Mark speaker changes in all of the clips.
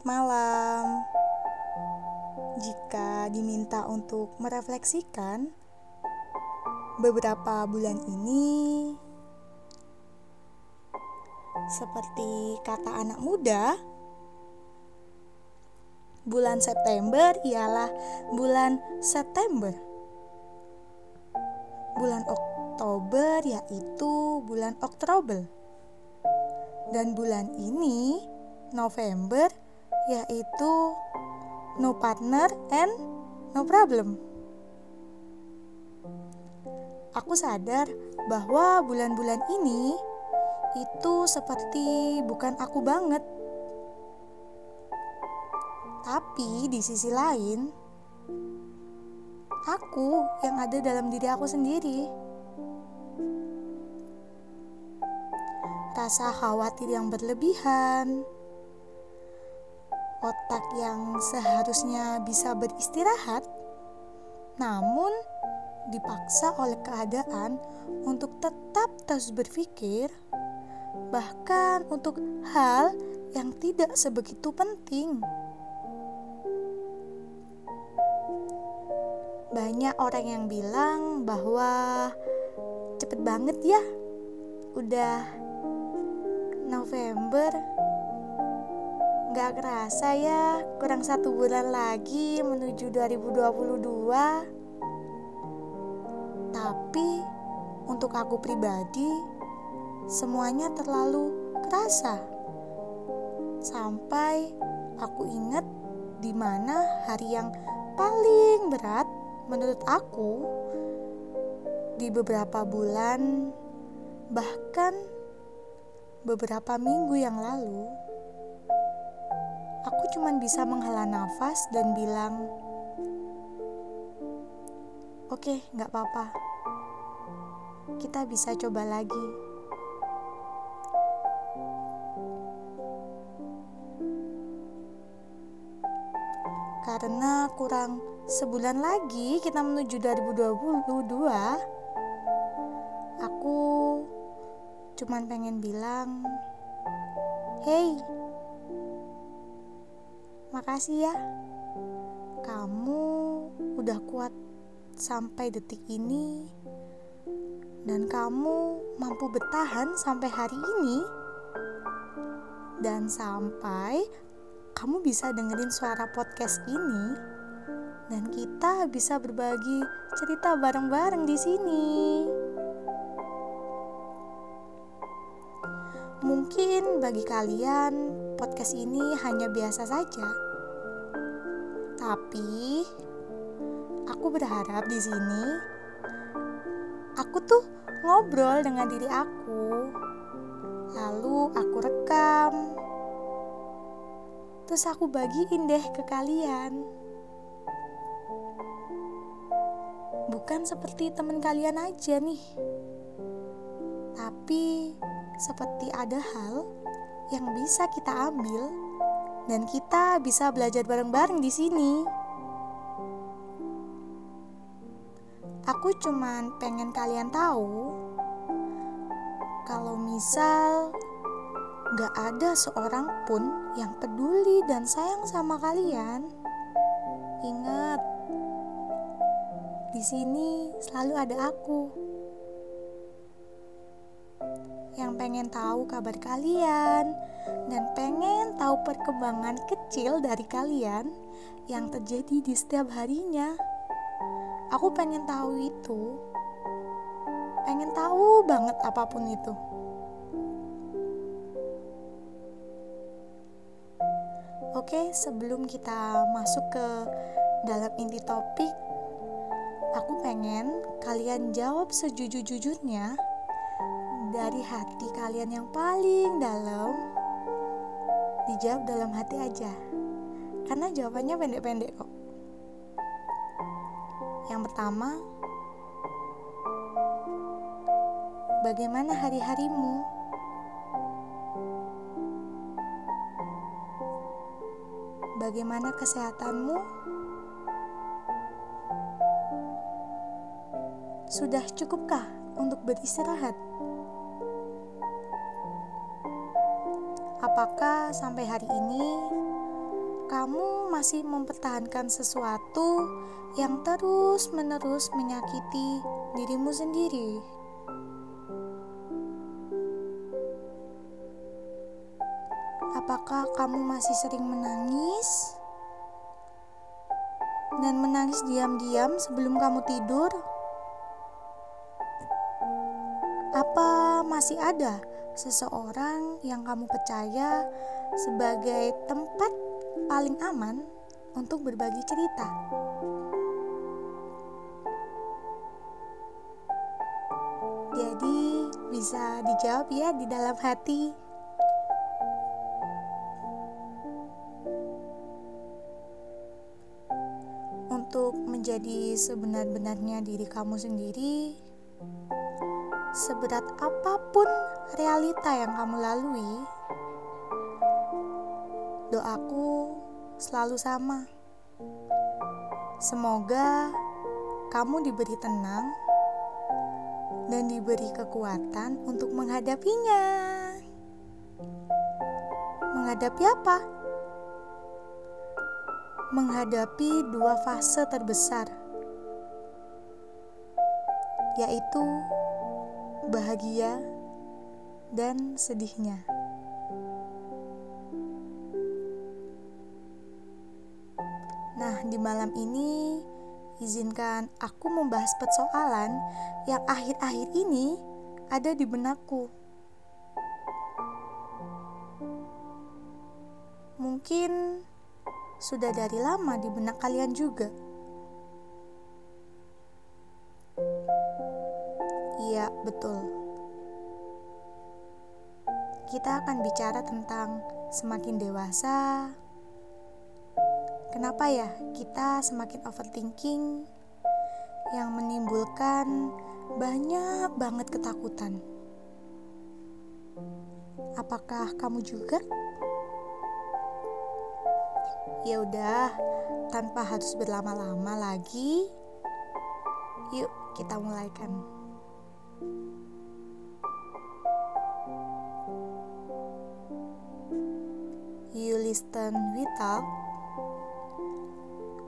Speaker 1: selamat malam. Jika diminta untuk merefleksikan beberapa bulan ini, seperti kata anak muda, bulan September ialah bulan September. Bulan Oktober yaitu bulan Oktober. Dan bulan ini November yaitu no partner and no problem. Aku sadar bahwa bulan-bulan ini itu seperti bukan aku banget. Tapi di sisi lain, aku yang ada dalam diri aku sendiri. Rasa khawatir yang berlebihan, otak yang seharusnya bisa beristirahat, namun dipaksa oleh keadaan untuk tetap terus berpikir, bahkan untuk hal yang tidak sebegitu penting. Banyak orang yang bilang bahwa cepet banget ya, udah November Gak kerasa ya, kurang satu bulan lagi menuju 2022. Tapi untuk aku pribadi, semuanya terlalu kerasa. Sampai aku ingat di mana hari yang paling berat menurut aku di beberapa bulan bahkan beberapa minggu yang lalu aku cuma bisa menghela nafas dan bilang, "Oke, okay, nggak apa-apa. Kita bisa coba lagi." Karena kurang sebulan lagi kita menuju 2022, aku cuman pengen bilang, "Hey, Makasih ya, kamu udah kuat sampai detik ini, dan kamu mampu bertahan sampai hari ini, dan sampai kamu bisa dengerin suara podcast ini, dan kita bisa berbagi cerita bareng-bareng di sini. Mungkin bagi kalian podcast ini hanya biasa saja. Tapi aku berharap di sini aku tuh ngobrol dengan diri aku. Lalu aku rekam. Terus aku bagiin deh ke kalian. Bukan seperti teman kalian aja nih. Tapi seperti ada hal yang bisa kita ambil dan kita bisa belajar bareng-bareng di sini. Aku cuman pengen kalian tahu kalau misal gak ada seorang pun yang peduli dan sayang sama kalian. Ingat, di sini selalu ada aku yang pengen tahu kabar kalian dan pengen tahu perkembangan kecil dari kalian yang terjadi di setiap harinya. Aku pengen tahu itu. Pengen tahu banget apa pun itu. Oke, sebelum kita masuk ke dalam inti topik, aku pengen kalian jawab sejujur-jujurnya dari hati kalian yang paling dalam dijawab dalam hati aja. Karena jawabannya pendek-pendek kok. Yang pertama bagaimana hari-harimu? Bagaimana kesehatanmu? Sudah cukupkah untuk beristirahat Apakah sampai hari ini kamu masih mempertahankan sesuatu yang terus-menerus menyakiti dirimu sendiri? Apakah kamu masih sering menangis? Dan menangis diam-diam sebelum kamu tidur? Apa masih ada seseorang yang kamu percaya sebagai tempat paling aman untuk berbagi cerita? Jadi, bisa dijawab ya di dalam hati. untuk menjadi sebenar-benarnya diri kamu sendiri, seberat apa pun realita yang kamu lalui, doaku selalu sama. Semoga kamu diberi tenang dan diberi kekuatan untuk menghadapinya. Menghadapi apa? menghadapi dua fase terbesar, yaitu bahagia dan sedihnya. Nah, di malam ini izinkan aku membahas persoalan yang akhir-akhir ini ada di benakku. Mungkin sudah dari lama di benak kalian juga. Iya, betul. Kita akan bicara tentang semakin dewasa. Kenapa ya kita semakin overthinking yang menimbulkan banyak banget ketakutan? Apakah kamu juga? Ya udah, tanpa harus berlama-lama lagi. Yuk, kita mulaikan. We talk.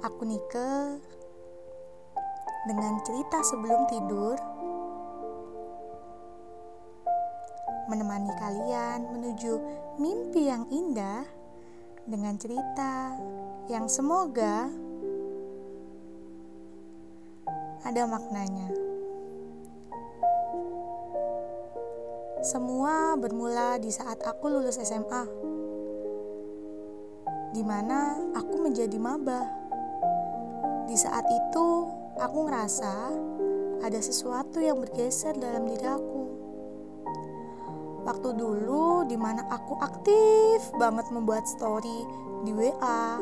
Speaker 1: Aku Nike dengan cerita sebelum tidur menemani kalian menuju mimpi yang indah dengan cerita yang semoga ada maknanya. Semua bermula di saat aku lulus SMA, di mana aku menjadi maba. Di saat itu, aku ngerasa ada sesuatu yang bergeser dalam diri aku. Waktu dulu di mana aku aktif banget membuat story di WA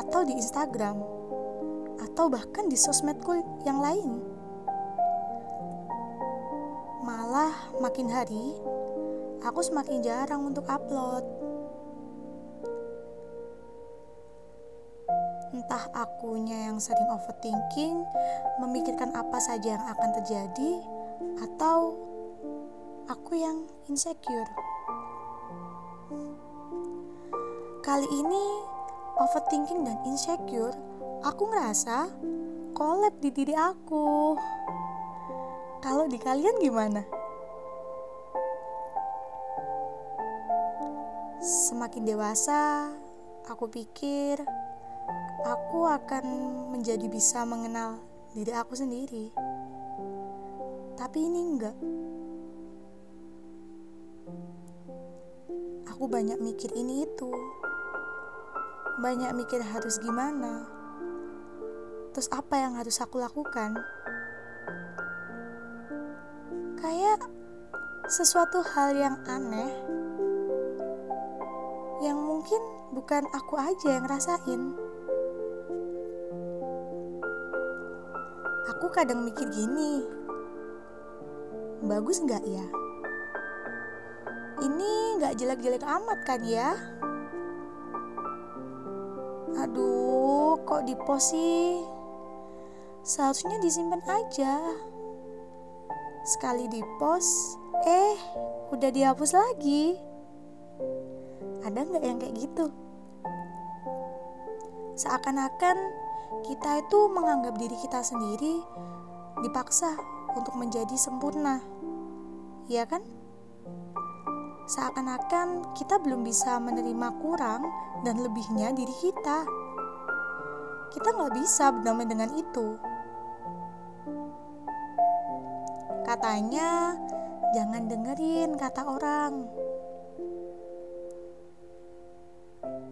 Speaker 1: atau di Instagram atau bahkan di sosmedku yang lain. Malah makin hari aku semakin jarang untuk upload entah akunya yang sering overthinking memikirkan apa saja yang akan terjadi atau aku yang insecure. Kali ini overthinking dan insecure, aku ngerasa collab di diri aku. Kalau di kalian gimana? Semakin dewasa, aku pikir aku akan menjadi bisa mengenal diri aku sendiri. Tapi ini enggak. aku banyak mikir ini itu. Banyak mikir harus gimana. Terus apa yang harus aku lakukan? Kayak sesuatu hal yang aneh yang mungkin bukan aku aja yang rasain. Kadang mikir gini, bagus nggak ya? Ini nggak jelek-jelek amat kan ya? Aduh, kok di pos sih? Seharusnya disimpan aja. Sekali di pos, eh, udah dihapus lagi. Ada nggak yang kayak gitu? Seakan-akan kita itu menganggap diri kita sendiri dipaksa untuk menjadi sempurna. Iya kan? Seakan-akan kita belum bisa menerima kurang dan lebihnya diri kita. Kita nggak bisa berdamai dengan itu. Katanya, jangan dengerin kata orang.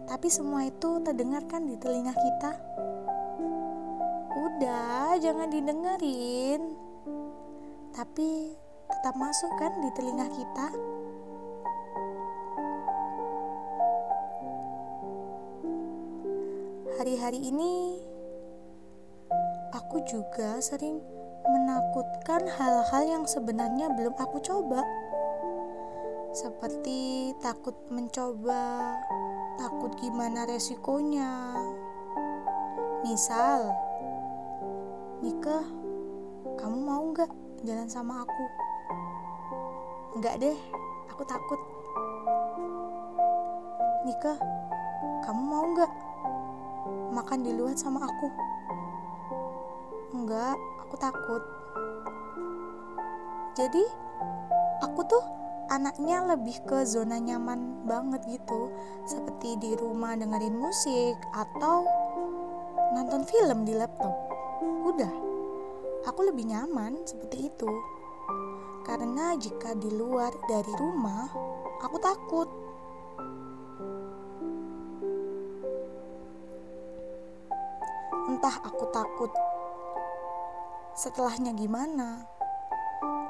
Speaker 1: Tapi semua itu terdengarkan di telinga kita. Udah, jangan didengerin. Tapi tetap masuk kan di telinga kita. Hari-hari ini aku juga sering menakutkan hal-hal yang sebenarnya belum aku coba. Seperti takut mencoba, takut gimana resikonya. Misal, Nika, kamu mau nggak jalan sama aku? Enggak deh, aku takut. Nika, kamu mau nggak makan di luar sama aku? Enggak, aku takut. Jadi, aku tuh anaknya lebih ke zona nyaman banget gitu, seperti di rumah dengerin musik atau nonton film di laptop. Udah, aku lebih nyaman seperti itu. Karena jika di luar dari rumah, aku takut. Entah aku takut setelahnya gimana,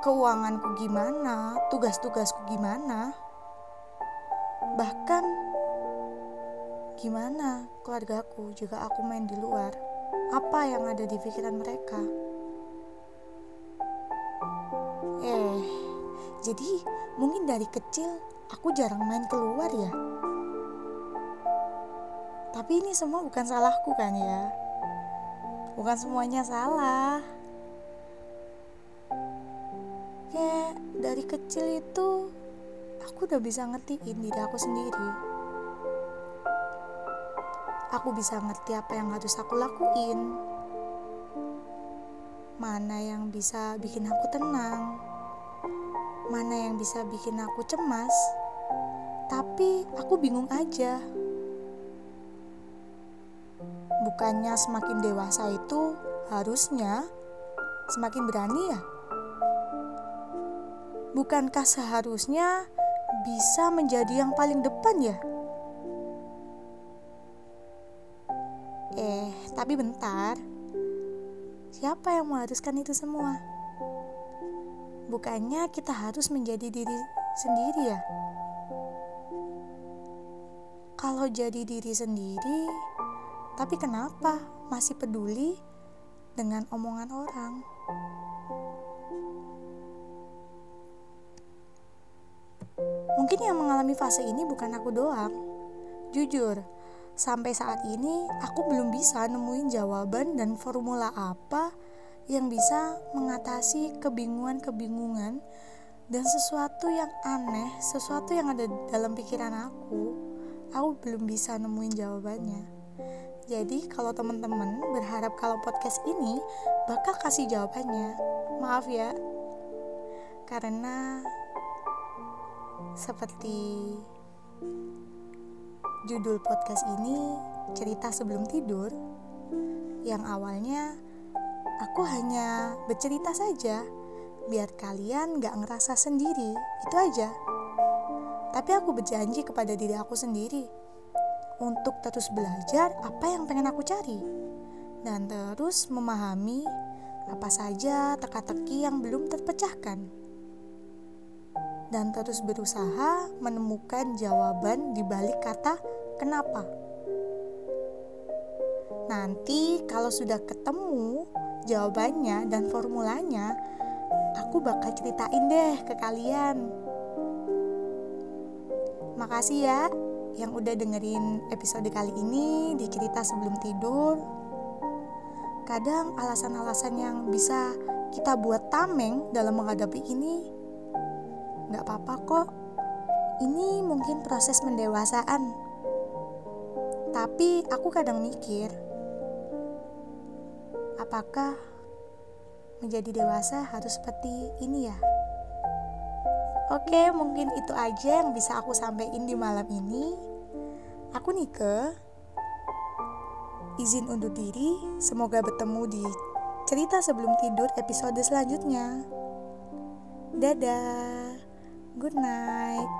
Speaker 1: keuanganku gimana, tugas-tugasku gimana, bahkan gimana keluargaku jika aku main di luar, apa yang ada di pikiran mereka. Eh, jadi mungkin dari kecil aku jarang main keluar ya. Tapi ini semua bukan salahku kan ya bukan semuanya salah ya dari kecil itu aku udah bisa ngertiin diri aku sendiri aku bisa ngerti apa yang harus aku lakuin mana yang bisa bikin aku tenang mana yang bisa bikin aku cemas tapi aku bingung aja bukannya semakin dewasa itu harusnya semakin berani ya? Bukankah seharusnya bisa menjadi yang paling depan ya? Tapi bentar. Siapa yang mengharuskan itu semua? Bukannya kita harus menjadi diri sendiri ya? Kalau jadi diri sendiri, tapi kenapa masih peduli dengan omongan orang? Mungkin yang mengalami fase ini bukan aku doang. Jujur, sampai saat ini aku belum bisa nemuin jawaban dan formula apa yang bisa mengatasi kebingungan-kebingungan dan sesuatu yang aneh, sesuatu yang ada dalam pikiran aku, aku belum bisa nemuin jawabannya. Jadi kalau teman-teman berharap kalau podcast ini bakal kasih jawabannya, maaf ya. Karena seperti judul podcast ini cerita sebelum tidur yang awalnya aku hanya bercerita saja biar kalian gak ngerasa sendiri itu aja. Tapi aku berjanji kepada diri aku sendiri untuk terus belajar apa yang pengen aku cari dan terus memahami apa saja teka-teki yang belum terpecahkan. Dan terus berusaha menemukan jawaban di balik kata kenapa. Nanti kalau sudah ketemu jawabannya dan formulanya, aku bakal ceritain deh ke kalian. Makasih ya yang udah dengerin episode kali ini di cerita sebelum tidur. Kadang alasan-alasan yang bisa kita buat tameng dalam menghadapi ini nggak apa-apa kok. Ini mungkin proses mendewasaan. Tapi aku kadang mikir, apakah menjadi dewasa harus seperti ini ya? Oke, mungkin itu aja yang bisa aku sampaikan di malam ini. Aku Nike. Izin undur diri, semoga bertemu di cerita sebelum tidur episode selanjutnya. Dadah. Good night.